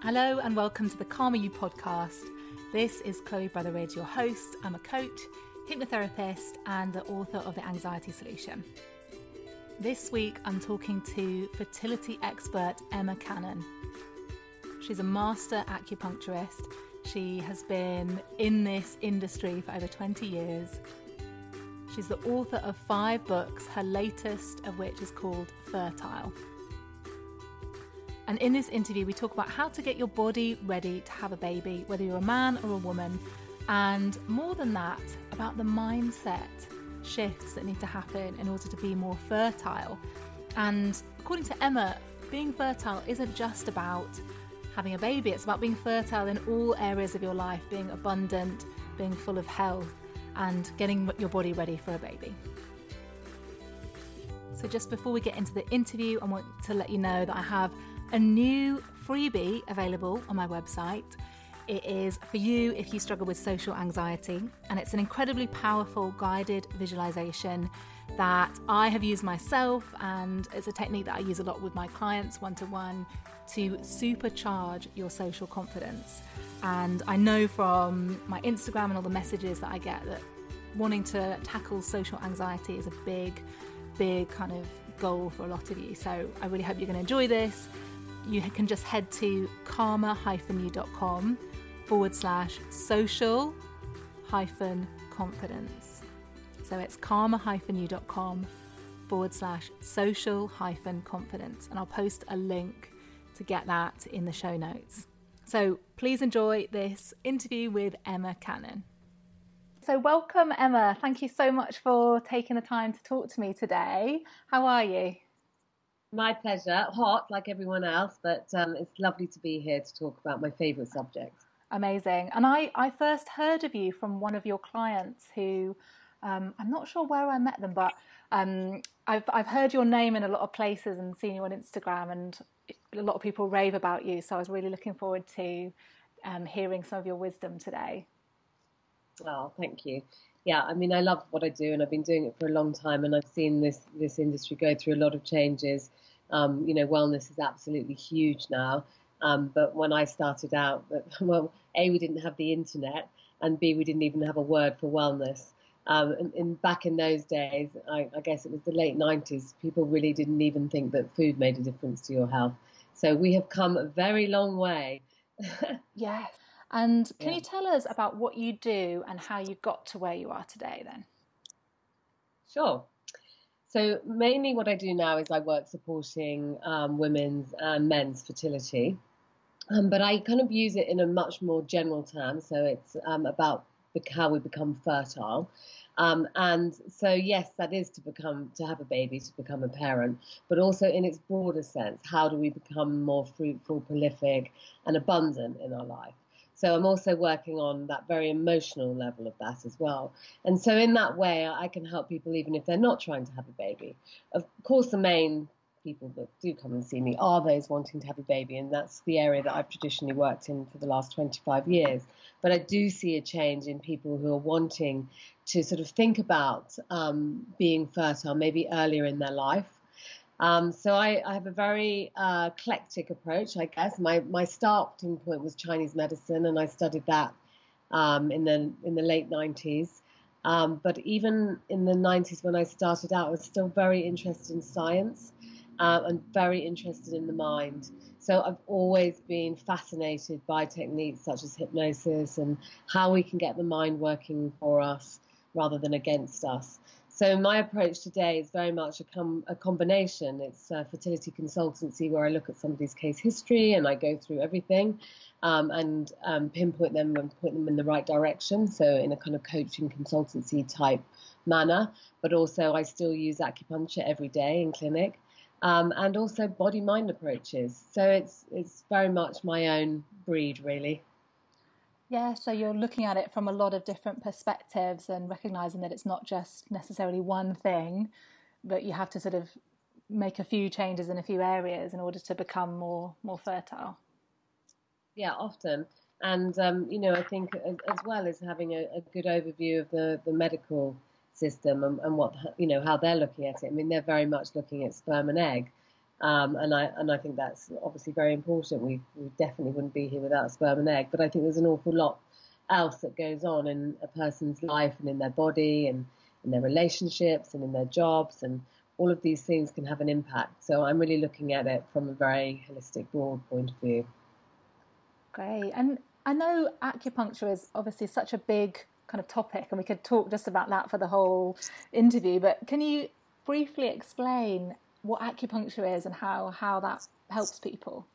Hello and welcome to the Calmer You podcast. This is Chloe Brotheridge, your host. I'm a coach, hypnotherapist, and the author of The Anxiety Solution. This week I'm talking to fertility expert Emma Cannon. She's a master acupuncturist. She has been in this industry for over 20 years. She's the author of five books, her latest of which is called Fertile. And in this interview, we talk about how to get your body ready to have a baby, whether you're a man or a woman, and more than that, about the mindset shifts that need to happen in order to be more fertile. And according to Emma, being fertile isn't just about having a baby, it's about being fertile in all areas of your life, being abundant, being full of health, and getting your body ready for a baby. So, just before we get into the interview, I want to let you know that I have a new freebie available on my website. It is for you if you struggle with social anxiety, and it's an incredibly powerful guided visualization that I have used myself, and it's a technique that I use a lot with my clients one to one to supercharge your social confidence. And I know from my Instagram and all the messages that I get that wanting to tackle social anxiety is a big, big kind of goal for a lot of you. So I really hope you're going to enjoy this you can just head to calmer-you.com forward slash social hyphen confidence. So it's calmer-you.com forward slash social hyphen confidence. And I'll post a link to get that in the show notes. So please enjoy this interview with Emma Cannon. So, welcome, Emma. Thank you so much for taking the time to talk to me today. How are you? My pleasure. Hot, like everyone else, but um, it's lovely to be here to talk about my favourite subject. Amazing. And I, I first heard of you from one of your clients who um, I'm not sure where I met them, but um, I've, I've heard your name in a lot of places and seen you on Instagram, and a lot of people rave about you. So I was really looking forward to um, hearing some of your wisdom today. Oh, thank you yeah, I mean, I love what I do, and I've been doing it for a long time, and I've seen this this industry go through a lot of changes. Um, you know, wellness is absolutely huge now. Um, but when I started out, well, a we didn't have the internet, and b we didn't even have a word for wellness. Um, and, and, back in those days, I, I, guess it was the late 90s, people really didn't even think that food made a difference to your health. So we have come a very long way. yes. And can yeah. you tell us about what you do and how you got to where you are today then? Sure. So, mainly what I do now is I work supporting um, women's and men's fertility. Um, but I kind of use it in a much more general term. So, it's um, about how we become fertile. Um, and so, yes, that is to become, to have a baby, to become a parent, but also in its broader sense, how do we become more fruitful, prolific, and abundant in our life? So I'm also working on that very emotional level of that as well. And so in that way, I can help people even if they're not trying to have a baby. Of course, the main people that do come and see me are those wanting to have a baby, and that's the area that I've traditionally worked in for the last 25 years. But I do see a change in people who are wanting to sort of think about um, being fertile maybe earlier in their life um, so I, I, have a very uh, eclectic approach, I guess. My my starting point was Chinese medicine, and I studied that um, in the in the late 90s. Um, but even in the 90s, when I started out, I was still very interested in science, uh, and very interested in the mind. So I've always been fascinated by techniques such as hypnosis and how we can get the mind working for us rather than against us. So my approach today is very much a, com- a combination. It's a fertility consultancy where I look at somebody's case history and I go through everything um, and um, pinpoint them and point them in the right direction. So in a kind of coaching consultancy type manner, but also I still use acupuncture every day in clinic. Um, and also body mind approaches. So it's it's very much my own breed, really. Yeah, so you're looking at it from a lot of different perspectives and recognizing that it's not just necessarily one thing, but you have to sort of make a few changes in a few areas in order to become more more fertile. Yeah, often. And um, you know, I think as, well as having a, a, good overview of the, the medical system and, and what you know how they're looking at it. I mean, they're very much looking at sperm and egg, um, and I and I think that's obviously very important. We, we definitely wouldn't be here without sperm and egg. But I think there's an awful lot else that goes on in a person's life and in their body and in their relationships and in their jobs and all of these things can have an impact. So I'm really looking at it from a very holistic, broad point of view. Great. And I know acupuncture is obviously such a big kind of topic, and we could talk just about that for the whole interview. But can you briefly explain what acupuncture is and how how that helps people?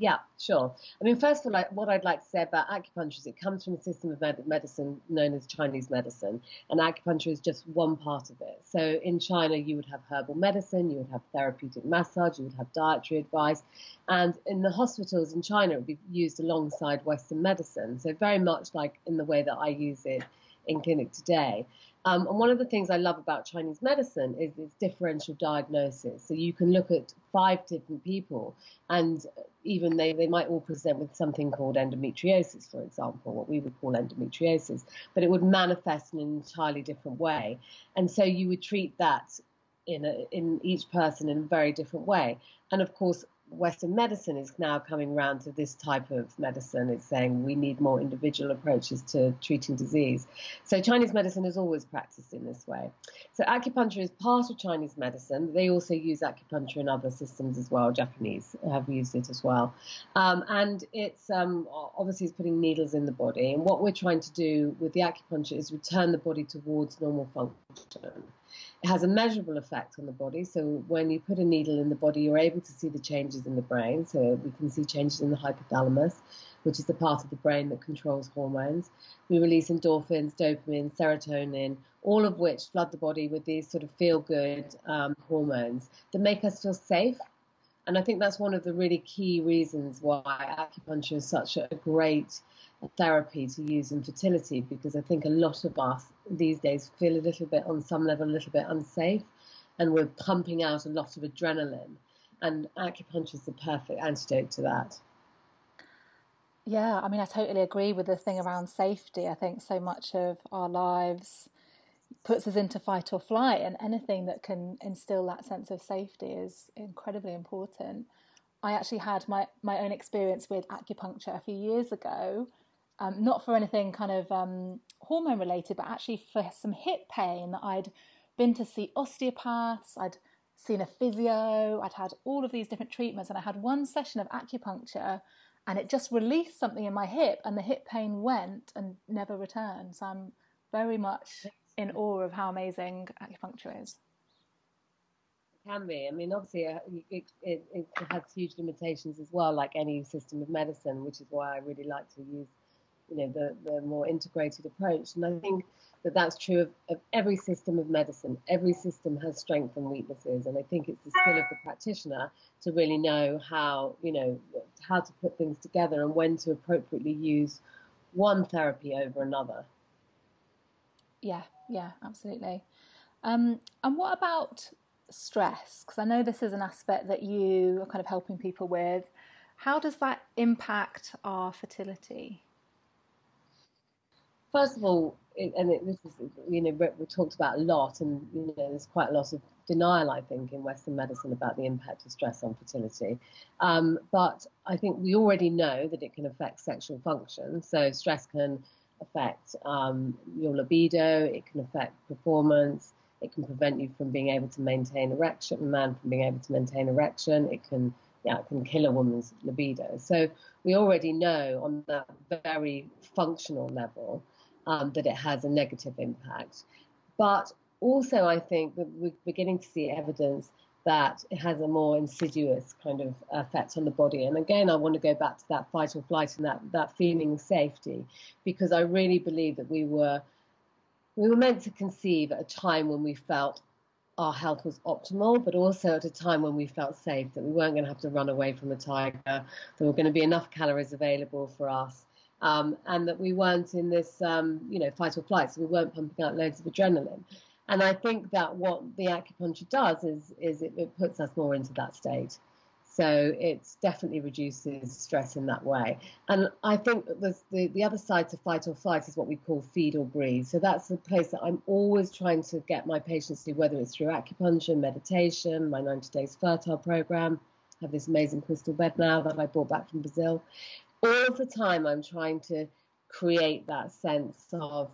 Yeah, sure. I mean, first of all, what I'd like to say about acupuncture is it comes from a system of med- medicine known as Chinese medicine, and acupuncture is just one part of it. So in China, you would have herbal medicine, you would have therapeutic massage, you would have dietary advice, and in the hospitals in China, it would be used alongside Western medicine. So very much like in the way that I use it in clinic today. Um, and one of the things I love about Chinese medicine is its differential diagnosis. So you can look at five different people, and even they, they might all present with something called endometriosis, for example, what we would call endometriosis, but it would manifest in an entirely different way. And so you would treat that in, a, in each person in a very different way. And of course, Western medicine is now coming around to this type of medicine. It's saying we need more individual approaches to treating disease. So Chinese medicine has always practiced in this way. So acupuncture is part of Chinese medicine. They also use acupuncture in other systems as well. Japanese have used it as well. Um, and it's um, obviously it's putting needles in the body. And what we're trying to do with the acupuncture is return the body towards normal function. It has a measurable effect on the body. So when you put a needle in the body, you're able to see the changes in the brain. So we can see changes in the hypothalamus, which is the part of the brain that controls hormones. We release endorphins, dopamine, serotonin, all of which flood the body with these sort of feel good um, hormones that make us feel safe. And I think that's one of the really key reasons why acupuncture is such a great therapy to use in fertility because I think a lot of us these days feel a little bit, on some level, a little bit unsafe, and we're pumping out a lot of adrenaline. And acupuncture is the perfect antidote to that. Yeah, I mean, I totally agree with the thing around safety. I think so much of our lives puts us into fight or flight, and anything that can instill that sense of safety is incredibly important. I actually had my, my own experience with acupuncture a few years ago um, not for anything kind of um, hormone related, but actually for some hip pain that I'd been to see osteopaths, I'd seen a physio, I'd had all of these different treatments, and I had one session of acupuncture and it just released something in my hip, and the hip pain went and never returned. So I'm very much in awe of how amazing acupuncture is. It can be. I mean, obviously, uh, it, it, it has huge limitations as well, like any system of medicine, which is why I really like to use you know the, the more integrated approach. And I think that that's true of, of every system of medicine. Every system has strengths and weaknesses, and I think it's the skill of the practitioner to really know how you know how to put things together and when to appropriately use one therapy over another. Yeah, yeah, absolutely. Um, and what about stress? Because I know this is an aspect that you are kind of helping people with. How does that impact our fertility? First of all, and it, this is, you know, we talked about a lot, and you know, there's quite a lot of denial, I think, in Western medicine about the impact of stress on fertility. Um, but I think we already know that it can affect sexual function. So stress can affect um, your libido, it can affect performance, It can prevent you from being able to maintain erection, a man from being able to maintain erection. It can, yeah, it can kill a woman's libido. So we already know on that very functional level um, that it has a negative impact. But also, I think that we're beginning to see evidence that it has a more insidious kind of effect on the body. And again, I want to go back to that fight or flight and that, that feeling of safety, because I really believe that we were we were meant to conceive at a time when we felt our health was optimal, but also at a time when we felt safe, that we weren't going to have to run away from a tiger, there were going to be enough calories available for us, um, and that we weren't in this, um, you know, fight or flight, so we weren't pumping out loads of adrenaline. And I think that what the acupuncture does is, is it, it puts us more into that state. So it definitely reduces stress in that way. And I think the, the other side to fight or flight is what we call feed or breed. So that's the place that I'm always trying to get my patients to, whether it's through acupuncture, meditation, my 90 days fertile program. I have this amazing crystal bed now that I brought back from Brazil. All of the time, I'm trying to create that sense of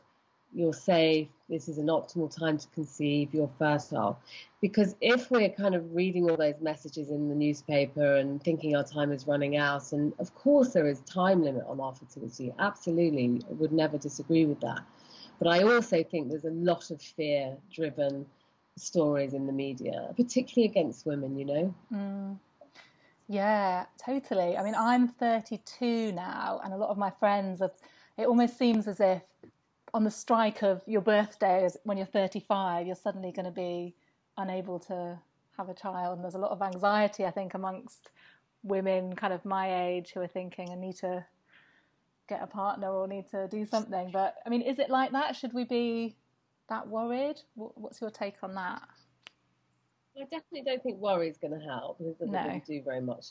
you're safe, this is an optimal time to conceive, you're fertile. Because if we're kind of reading all those messages in the newspaper and thinking our time is running out, and of course there is time limit on our fertility, absolutely, I would never disagree with that. But I also think there's a lot of fear driven stories in the media, particularly against women, you know? Mm. Yeah, totally. I mean, I'm 32 now, and a lot of my friends have, it almost seems as if on the strike of your birthday when you're 35, you're suddenly going to be unable to have a child. And there's a lot of anxiety, I think, amongst women kind of my age who are thinking, I need to get a partner or need to do something. But I mean, is it like that? Should we be that worried? What's your take on that? I definitely don't think worry is going to help because it doesn't no. really do very much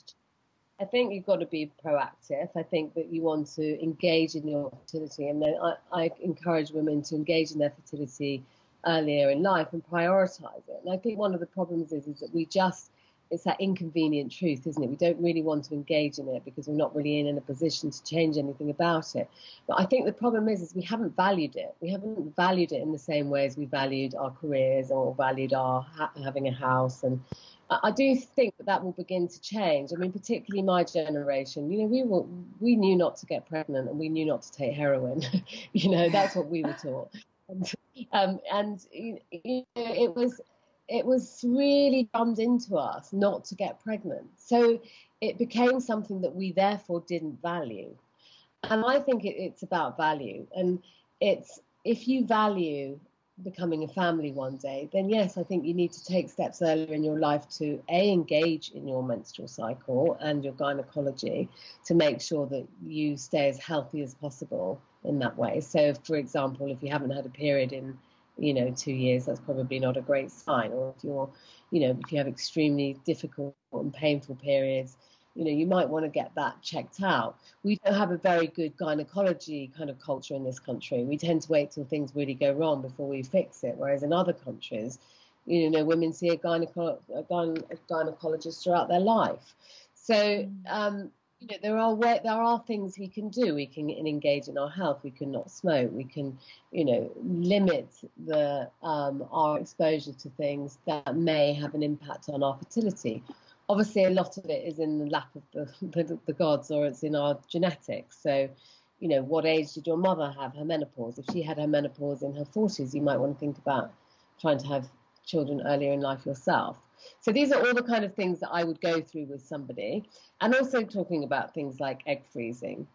I think you've got to be proactive. I think that you want to engage in your fertility, and then I, I encourage women to engage in their fertility earlier in life and prioritize it. And I think one of the problems is is that we just it's that inconvenient truth, isn't it? We don't really want to engage in it because we're not really in, in a position to change anything about it. But I think the problem is, is we haven't valued it. We haven't valued it in the same way as we valued our careers or valued our ha- having a house and I do think that that will begin to change. I mean, particularly my generation. You know, we were we knew not to get pregnant and we knew not to take heroin. you know, that's what we were taught. And, um, and you know, it was it was really drummed into us not to get pregnant. So it became something that we therefore didn't value. And I think it, it's about value. And it's if you value becoming a family one day, then yes, I think you need to take steps earlier in your life to a engage in your menstrual cycle and your gynecology to make sure that you stay as healthy as possible in that way. So, for example, if you haven't had a period in you know two years, that's probably not a great sign. Or if you're, you know, if you have extremely difficult and painful periods you know, you might want to get that checked out. We don't have a very good gynecology kind of culture in this country. We tend to wait till things really go wrong before we fix it, whereas in other countries, you know, women see a, gyneco- a, gyne- a gynecologist throughout their life. So, mm. um, you know, there are there are things we can do. We can engage in our health. We can not smoke. We can, you know, limit the um, our exposure to things that may have an impact on our fertility obviously a lot of it is in the lap of the, the, the, gods or it's in our genetics. So, you know, what age did your mother have her menopause? If she had her menopause in her 40s, you might want to think about trying to have children earlier in life yourself. So these are all the kind of things that I would go through with somebody, and also talking about things like egg freezing.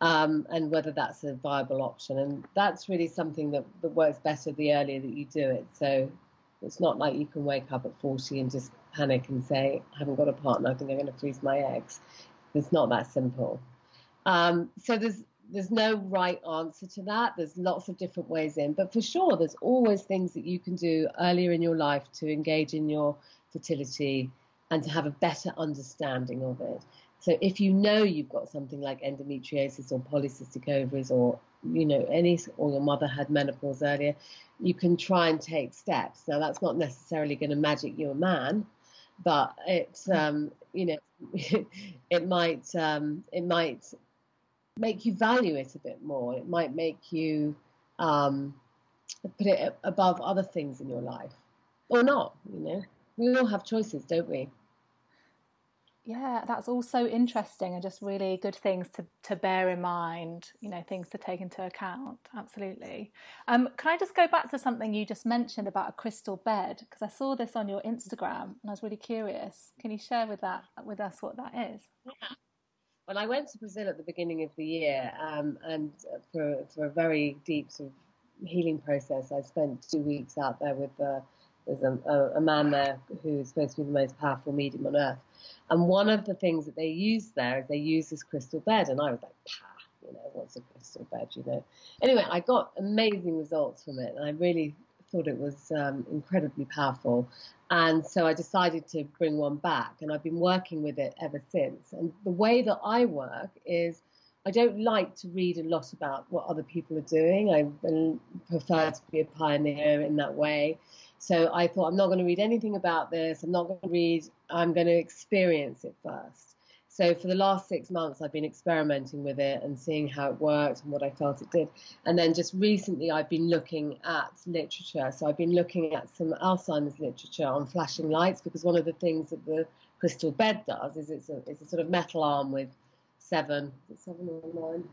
Um, and whether that's a viable option. And that's really something that, that works better the earlier that you do it. So it's not like you can wake up at 40 and just panic and say, I haven't got a partner, I think I'm going to freeze my eggs. It's not that simple. Um, so there's there's no right answer to that. There's lots of different ways in, but for sure, there's always things that you can do earlier in your life to engage in your fertility and to have a better understanding of it. So if you know you've got something like endometriosis or polycystic ovaries or you know any or your mother had menopause earlier, you can try and take steps. Now that's not necessarily going to magic you a man, but it's um, you know it might um, it might make you value it a bit more. It might make you um, put it above other things in your life. or not. You know, we all have choices, don't we? Yeah, that's also interesting and just really good things to, to bear in mind, you know, things to take into account. Absolutely. Um, can I just go back to something you just mentioned about a crystal bed? Because I saw this on your Instagram and I was really curious. Can you share with that with us what that is? Yeah. Well, I went to Brazil at the beginning of the year, um, and for for a very deep sort of healing process, I spent two weeks out there with uh, there's a, a man there who's supposed to be the most powerful medium on earth and one of the things that they use there is they use this crystal bed. And I was like, Pah, you know, what's a crystal bed, you know? Anyway, I got amazing results from it. And I really thought it was um, incredibly powerful. And so I decided to bring one back. And I've been working with it ever since. And the way that I work is I don't like to read a lot about what other people are doing. I prefer to be a pioneer in that way. So I thought, I'm not going to read anything about this. I'm not going to read, I'm going to experience it first. So for the last six months, I've been experimenting with it and seeing how it worked and what I felt it did. And then just recently, I've been looking at literature. So I've been looking at some Alzheimer's literature on flashing lights because one of the things that the crystal bed does is it's a, it's a sort of metal arm with seven, seven or nine,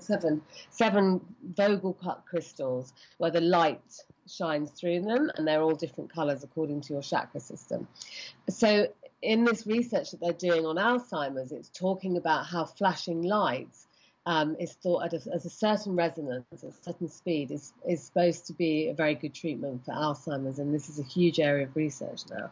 seven, seven Vogel cut crystals where the light shines through them, and they're all different colors according to your chakra system. So, in this research that they're doing on Alzheimer's, it's talking about how flashing lights um, is thought at a, as a certain resonance, a certain speed, is, is supposed to be a very good treatment for Alzheimer's, and this is a huge area of research now.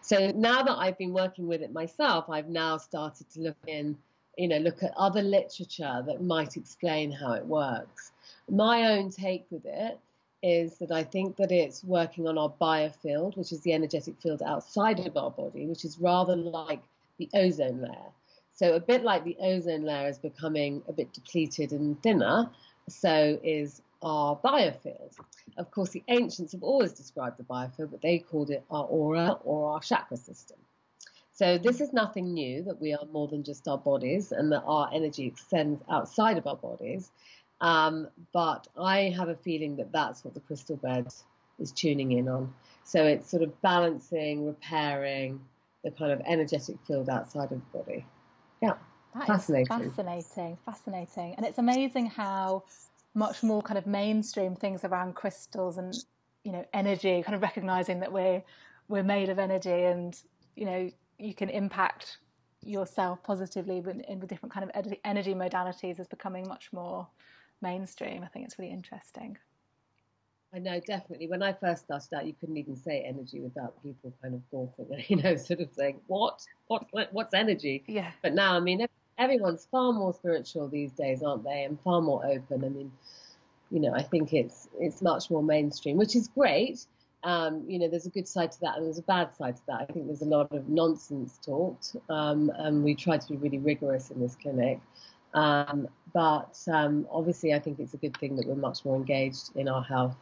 So now that I've been working with it myself, I've now started to look in you know, look at other literature that might explain how it works. My own take with it is that I think that it's working on our biofield, which is the energetic field outside of our body, which is rather like the ozone layer. So, a bit like the ozone layer is becoming a bit depleted and thinner, so is our biofield. Of course, the ancients have always described the biofield, but they called it our aura or our chakra system. So this is nothing new that we are more than just our bodies and that our energy extends outside of our bodies. Um, but I have a feeling that that's what the crystal bed is tuning in on. So it's sort of balancing, repairing the kind of energetic field outside of the body. Yeah, that fascinating. fascinating, fascinating. And it's amazing how much more kind of mainstream things around crystals and you know energy, kind of recognizing that we're we're made of energy and you know you can impact yourself positively with, in with different kind of energy modalities is becoming much more mainstream. I think it's really interesting. I know, definitely. When I first started out, you couldn't even say energy without people kind of gawping, you know, sort of saying, "What? What? What's energy?" Yeah. But now, I mean, everyone's far more spiritual these days, aren't they? And far more open. I mean, you know, I think it's it's much more mainstream, which is great. Um, you know, there's a good side to that and there's a bad side to that. I think there's a lot of nonsense talked, um, and we try to be really rigorous in this clinic. Um, but um, obviously, I think it's a good thing that we're much more engaged in our health.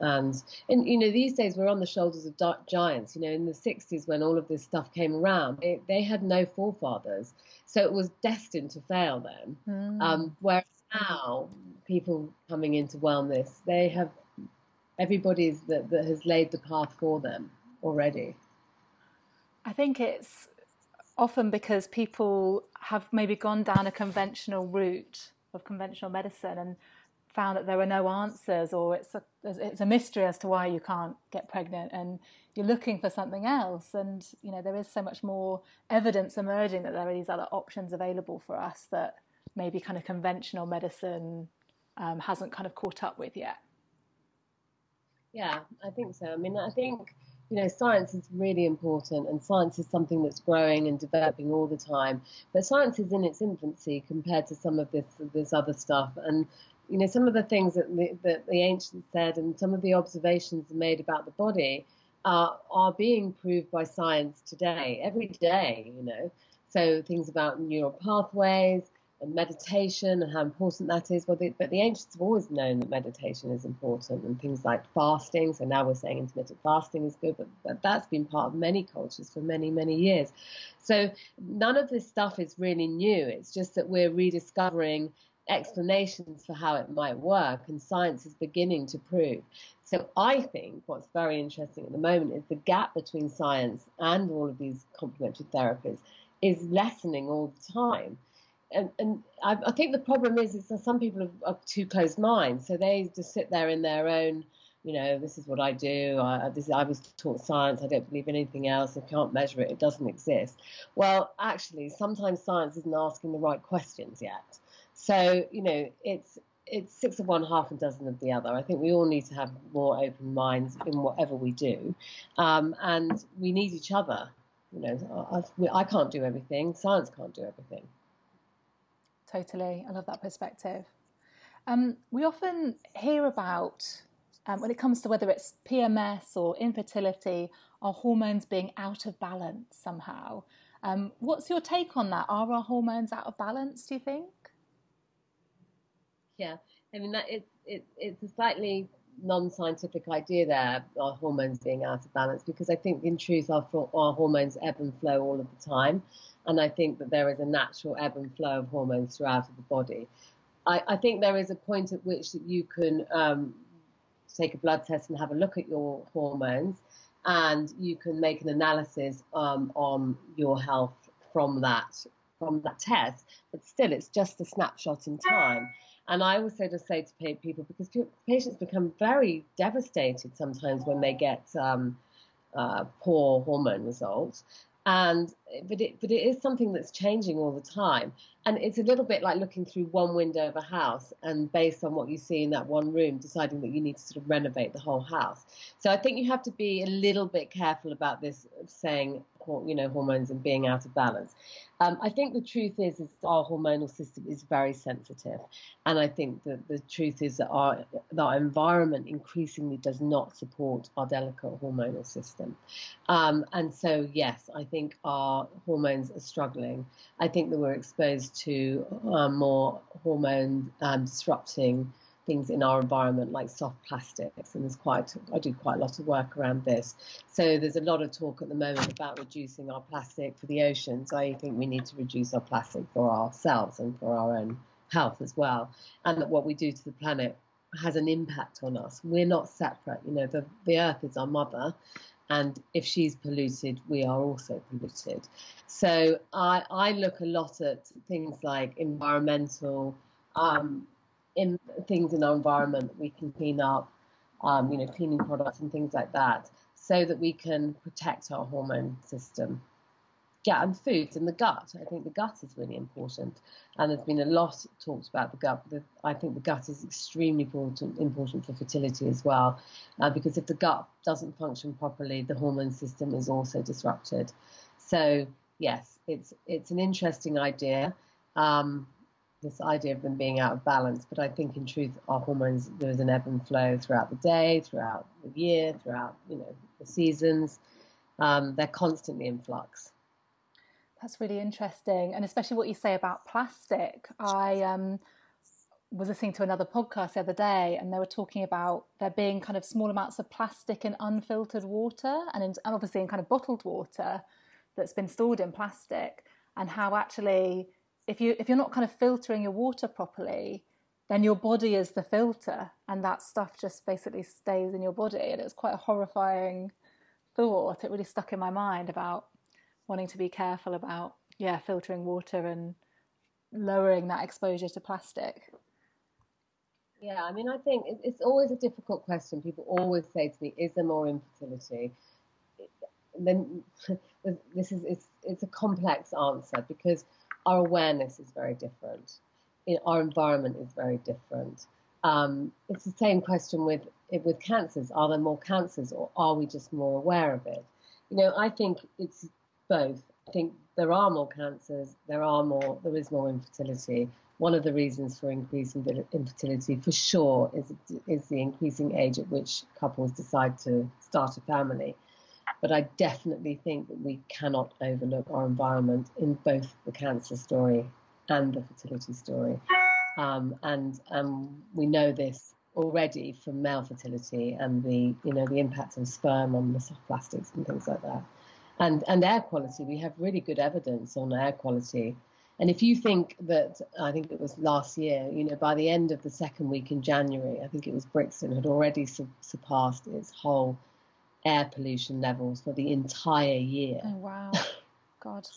And, and you know, these days we're on the shoulders of giants. You know, in the 60s when all of this stuff came around, it, they had no forefathers, so it was destined to fail then. Mm. whereas now, people coming into wellness, they have everybody's that, that has laid the path for them already. I think it's often because people have maybe gone down a conventional route of conventional medicine and found that there are no answers or it's a, it's a mystery as to why you can't get pregnant and you're looking for something else and you know there is so much more evidence emerging that there are these other options available for us that maybe kind of conventional medicine um, hasn't kind of caught up with yet yeah, I think so. I mean, I think you know, science is really important, and science is something that's growing and developing all the time. But science is in its infancy compared to some of this this other stuff, and you know, some of the things that the, that the ancients said, and some of the observations made about the body are are being proved by science today, every day. You know, so things about neural pathways, and meditation and how important that is. Well, the, but the ancients have always known that meditation is important and things like fasting. So now we're saying intermittent fasting is good, but, but that's been part of many cultures for many, many years. So none of this stuff is really new. It's just that we're rediscovering explanations for how it might work, and science is beginning to prove. So I think what's very interesting at the moment is the gap between science and all of these complementary therapies is lessening all the time. And, and I, I think the problem is, is that some people have, are too closed minds, so they just sit there in their own you know, this is what I do. I, this, I was taught science. I don't believe in anything else. I can't measure it. It doesn't exist. Well, actually, sometimes science isn't asking the right questions yet. So, you know, it's it's six of one, half a dozen of the other. I think we all need to have more open minds in whatever we do, um, and we need each other. You know, I, I can't do everything. Science can't do everything. Totally, I love that perspective. Um, we often hear about um, when it comes to whether it's PMS or infertility, our hormones being out of balance somehow. Um, what's your take on that? Are our hormones out of balance? Do you think? Yeah, I mean that it, it it's a slightly non-scientific idea there, our hormones being out of balance, because I think in truth our our hormones ebb and flow all of the time, and I think that there is a natural ebb and flow of hormones throughout the body. I, I think there is a point at which that you can um, take a blood test and have a look at your hormones, and you can make an analysis um, on your health from that from that test. But still, it's just a snapshot in time. And I also just say to people because patients become very devastated sometimes when they get um, uh, poor hormone results. And but it but it is something that's changing all the time, and it's a little bit like looking through one window of a house and based on what you see in that one room, deciding that you need to sort of renovate the whole house. So I think you have to be a little bit careful about this, saying you know hormones and being out of balance. Um, I think the truth is, is our hormonal system is very sensitive, and I think that the truth is that our that our environment increasingly does not support our delicate hormonal system, um, and so yes, I think our hormones are struggling. I think that we're exposed to um, more hormone um, disrupting things in our environment like soft plastics and there's quite I do quite a lot of work around this. So there's a lot of talk at the moment about reducing our plastic for the oceans I think we need to reduce our plastic for ourselves and for our own health as well. And that what we do to the planet has an impact on us. We're not separate. You know the the earth is our mother and if she's polluted, we are also polluted. So I, I look a lot at things like environmental um, in things in our environment that we can clean up, um, you know, cleaning products and things like that, so that we can protect our hormone system. Yeah, and foods and the gut. I think the gut is really important, and there's been a lot talked about the gut. I think the gut is extremely important, important for fertility as well, uh, because if the gut doesn't function properly, the hormone system is also disrupted. So yes, it's it's an interesting idea. Um, this idea of them being out of balance. But I think in truth, our hormones there is an ebb and flow throughout the day, throughout the year, throughout you know the seasons. Um, they're constantly in flux. That's really interesting, and especially what you say about plastic. I um, was listening to another podcast the other day, and they were talking about there being kind of small amounts of plastic in unfiltered water, and, in, and obviously in kind of bottled water that's been stored in plastic, and how actually if you if you're not kind of filtering your water properly, then your body is the filter, and that stuff just basically stays in your body. And it's quite a horrifying thought. It really stuck in my mind about wanting to be careful about yeah filtering water and lowering that exposure to plastic. Yeah, I mean, I think it's always a difficult question. People always say to me, "Is there more infertility?" then this is it's it's a complex answer because our awareness is very different. our environment is very different. Um, it's the same question with with cancers. Are there more cancers, or are we just more aware of it? You know, I think it's both. I think there are more cancers. There are more. There is more infertility. One of the reasons for increasing infertility, for sure, is is the increasing age at which couples decide to start a family. But I definitely think that we cannot overlook our environment in both the cancer story and the fertility story. Um, and um, we know this already from male fertility and the you know the impact of sperm on the soft plastics and things like that. And and air quality, we have really good evidence on air quality And if you think that, I think it was last year, you know, by the end of the second week in January, I think it was Brixton had already su- surpassed its whole air pollution levels for the entire year. Oh, wow. God.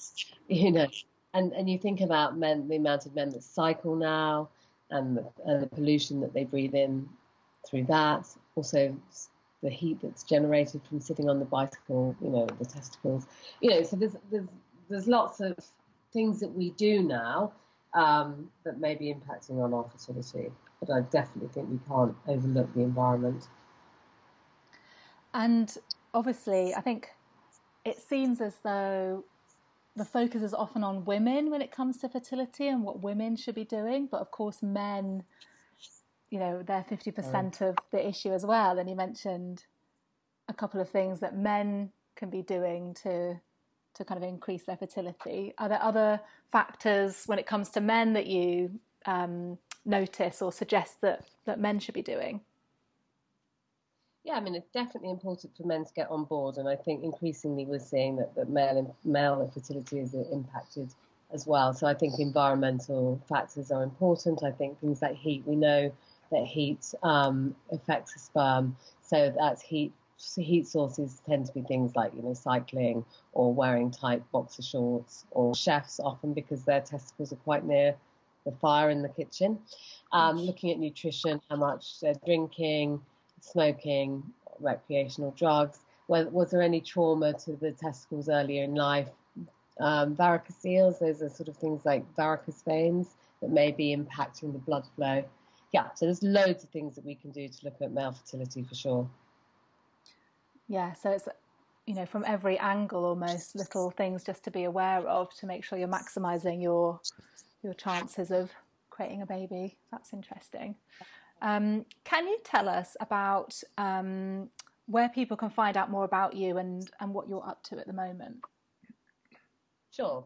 you know, and, and you think about men, the amount of men that cycle now and the, and the pollution that they breathe in through that. Also, the heat that's generated from sitting on the bicycle, you know, the testicles, you know, so there's, there's, there's lots of things that we do now um, that may be impacting on our fertility. But I definitely think we can't overlook the environment. And obviously, I think it seems as though the focus is often on women when it comes to fertility and what women should be doing. But of course, men, you know, they're 50% of the issue as well. And you mentioned a couple of things that men can be doing to to kind of increase their fertility. Are there other factors when it comes to men that you um, notice or suggest that, that men should be doing? Yeah, I mean, it's definitely important for men to get on board, and I think increasingly we're seeing that, that male male infertility is impacted as well. So I think environmental factors are important. I think things like heat. We know that heat um, affects the sperm, so that's heat. Heat sources tend to be things like you know cycling or wearing tight boxer shorts, or chefs often because their testicles are quite near the fire in the kitchen. Um, looking at nutrition, how much they're drinking smoking, recreational drugs? Was, was there any trauma to the testicles earlier in life? Um, varicoceles, those are sort of things like varicose veins that may be impacting the blood flow. Yeah, so there's loads of things that we can do to look at male fertility for sure. Yeah, so it's you know from every angle almost little things just to be aware of to make sure you're maximizing your your chances of creating a baby. That's interesting. Um, can you tell us about um, where people can find out more about you and, and what you're up to at the moment? Sure.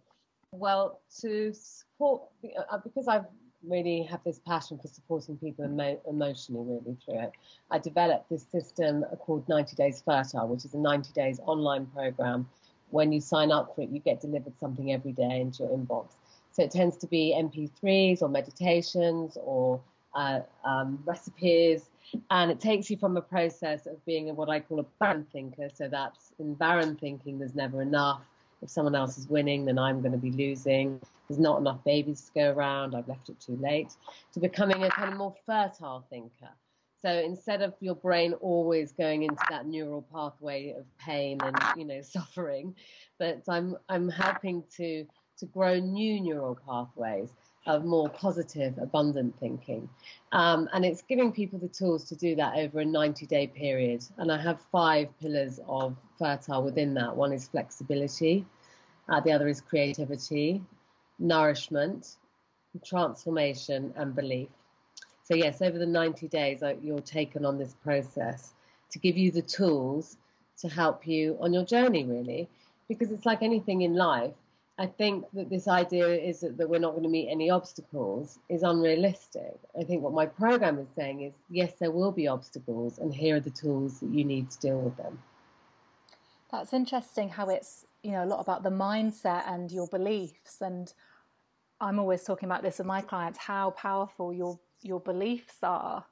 Well, to support, uh, because I really have this passion for supporting people emo- emotionally, really through it, I developed this system called 90 Days Fertile, which is a 90 days online program. When you sign up for it, you get delivered something every day into your inbox. So it tends to be MP3s or meditations or uh, um, recipes, and it takes you from a process of being what I call a barren thinker. So that's in barren thinking, there's never enough. If someone else is winning, then I'm going to be losing. There's not enough babies to go around. I've left it too late. To becoming a kind of more fertile thinker. So instead of your brain always going into that neural pathway of pain and you know suffering, but I'm I'm helping to to grow new neural pathways of more positive, abundant thinking. Um, and it's giving people the tools to do that over a 90 day period. And I have five pillars of fertile within that. One is flexibility, uh, the other is creativity, nourishment, transformation, and belief. So, yes, over the 90 days, you're taken on this process to give you the tools to help you on your journey, really. Because it's like anything in life, I think that this idea is that, that, we're not going to meet any obstacles is unrealistic. I think what my program is saying is yes, there will be obstacles, and here are the tools that you need to deal with them. That's interesting how it's you know a lot about the mindset and your beliefs, and I'm always talking about this with my clients how powerful your your beliefs are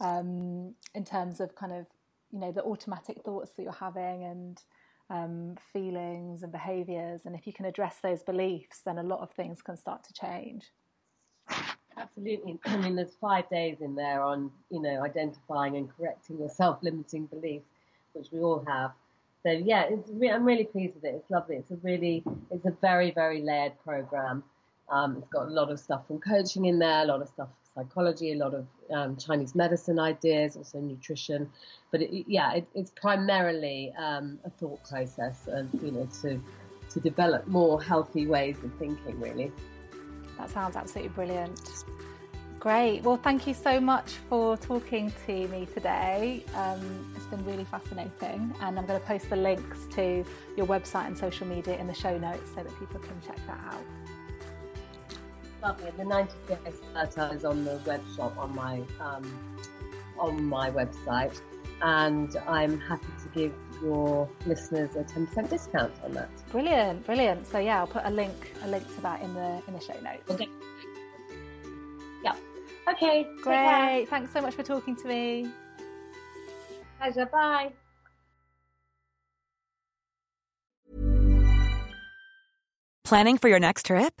um, in terms of kind of you know the automatic thoughts that you're having and um, feelings and behaviors. And if you can address those beliefs, then a lot of things can start to change. Absolutely. I mean, there's five days in there on, you know, identifying and correcting your self-limiting beliefs, which we all have. So yeah, re- I'm really pleased with it. It's lovely. It's a really, it's a very, very layered program. Um, it's got a lot of stuff from coaching in there, a lot of stuff psychology, a lot of um, Chinese medicine ideas, also nutrition. But it, yeah, it, it's primarily um, a thought process, and you know, to to develop more healthy ways of thinking. Really, that sounds absolutely brilliant. Great. Well, thank you so much for talking to me today. Um, it's been really fascinating, and I'm going to post the links to your website and social media in the show notes so that people can check that out lovely. The 90 Days Fertile is on the web shop on my um, on my website, and I'm happy to give your listeners a 10% discount on that. Brilliant, brilliant. So yeah, I'll put a link a link to that in the in the show notes. Okay. Yeah. Okay. Great. Thanks so much for talking to me. Pleasure. Bye. Planning for your next trip?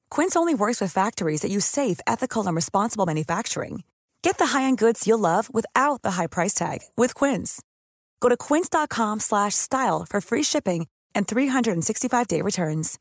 Quince only works with factories that use safe, ethical, and responsible manufacturing. Get the high-end goods you'll love without the high price tag with Quince. Go to quince.com/style for free shipping and 365-day returns.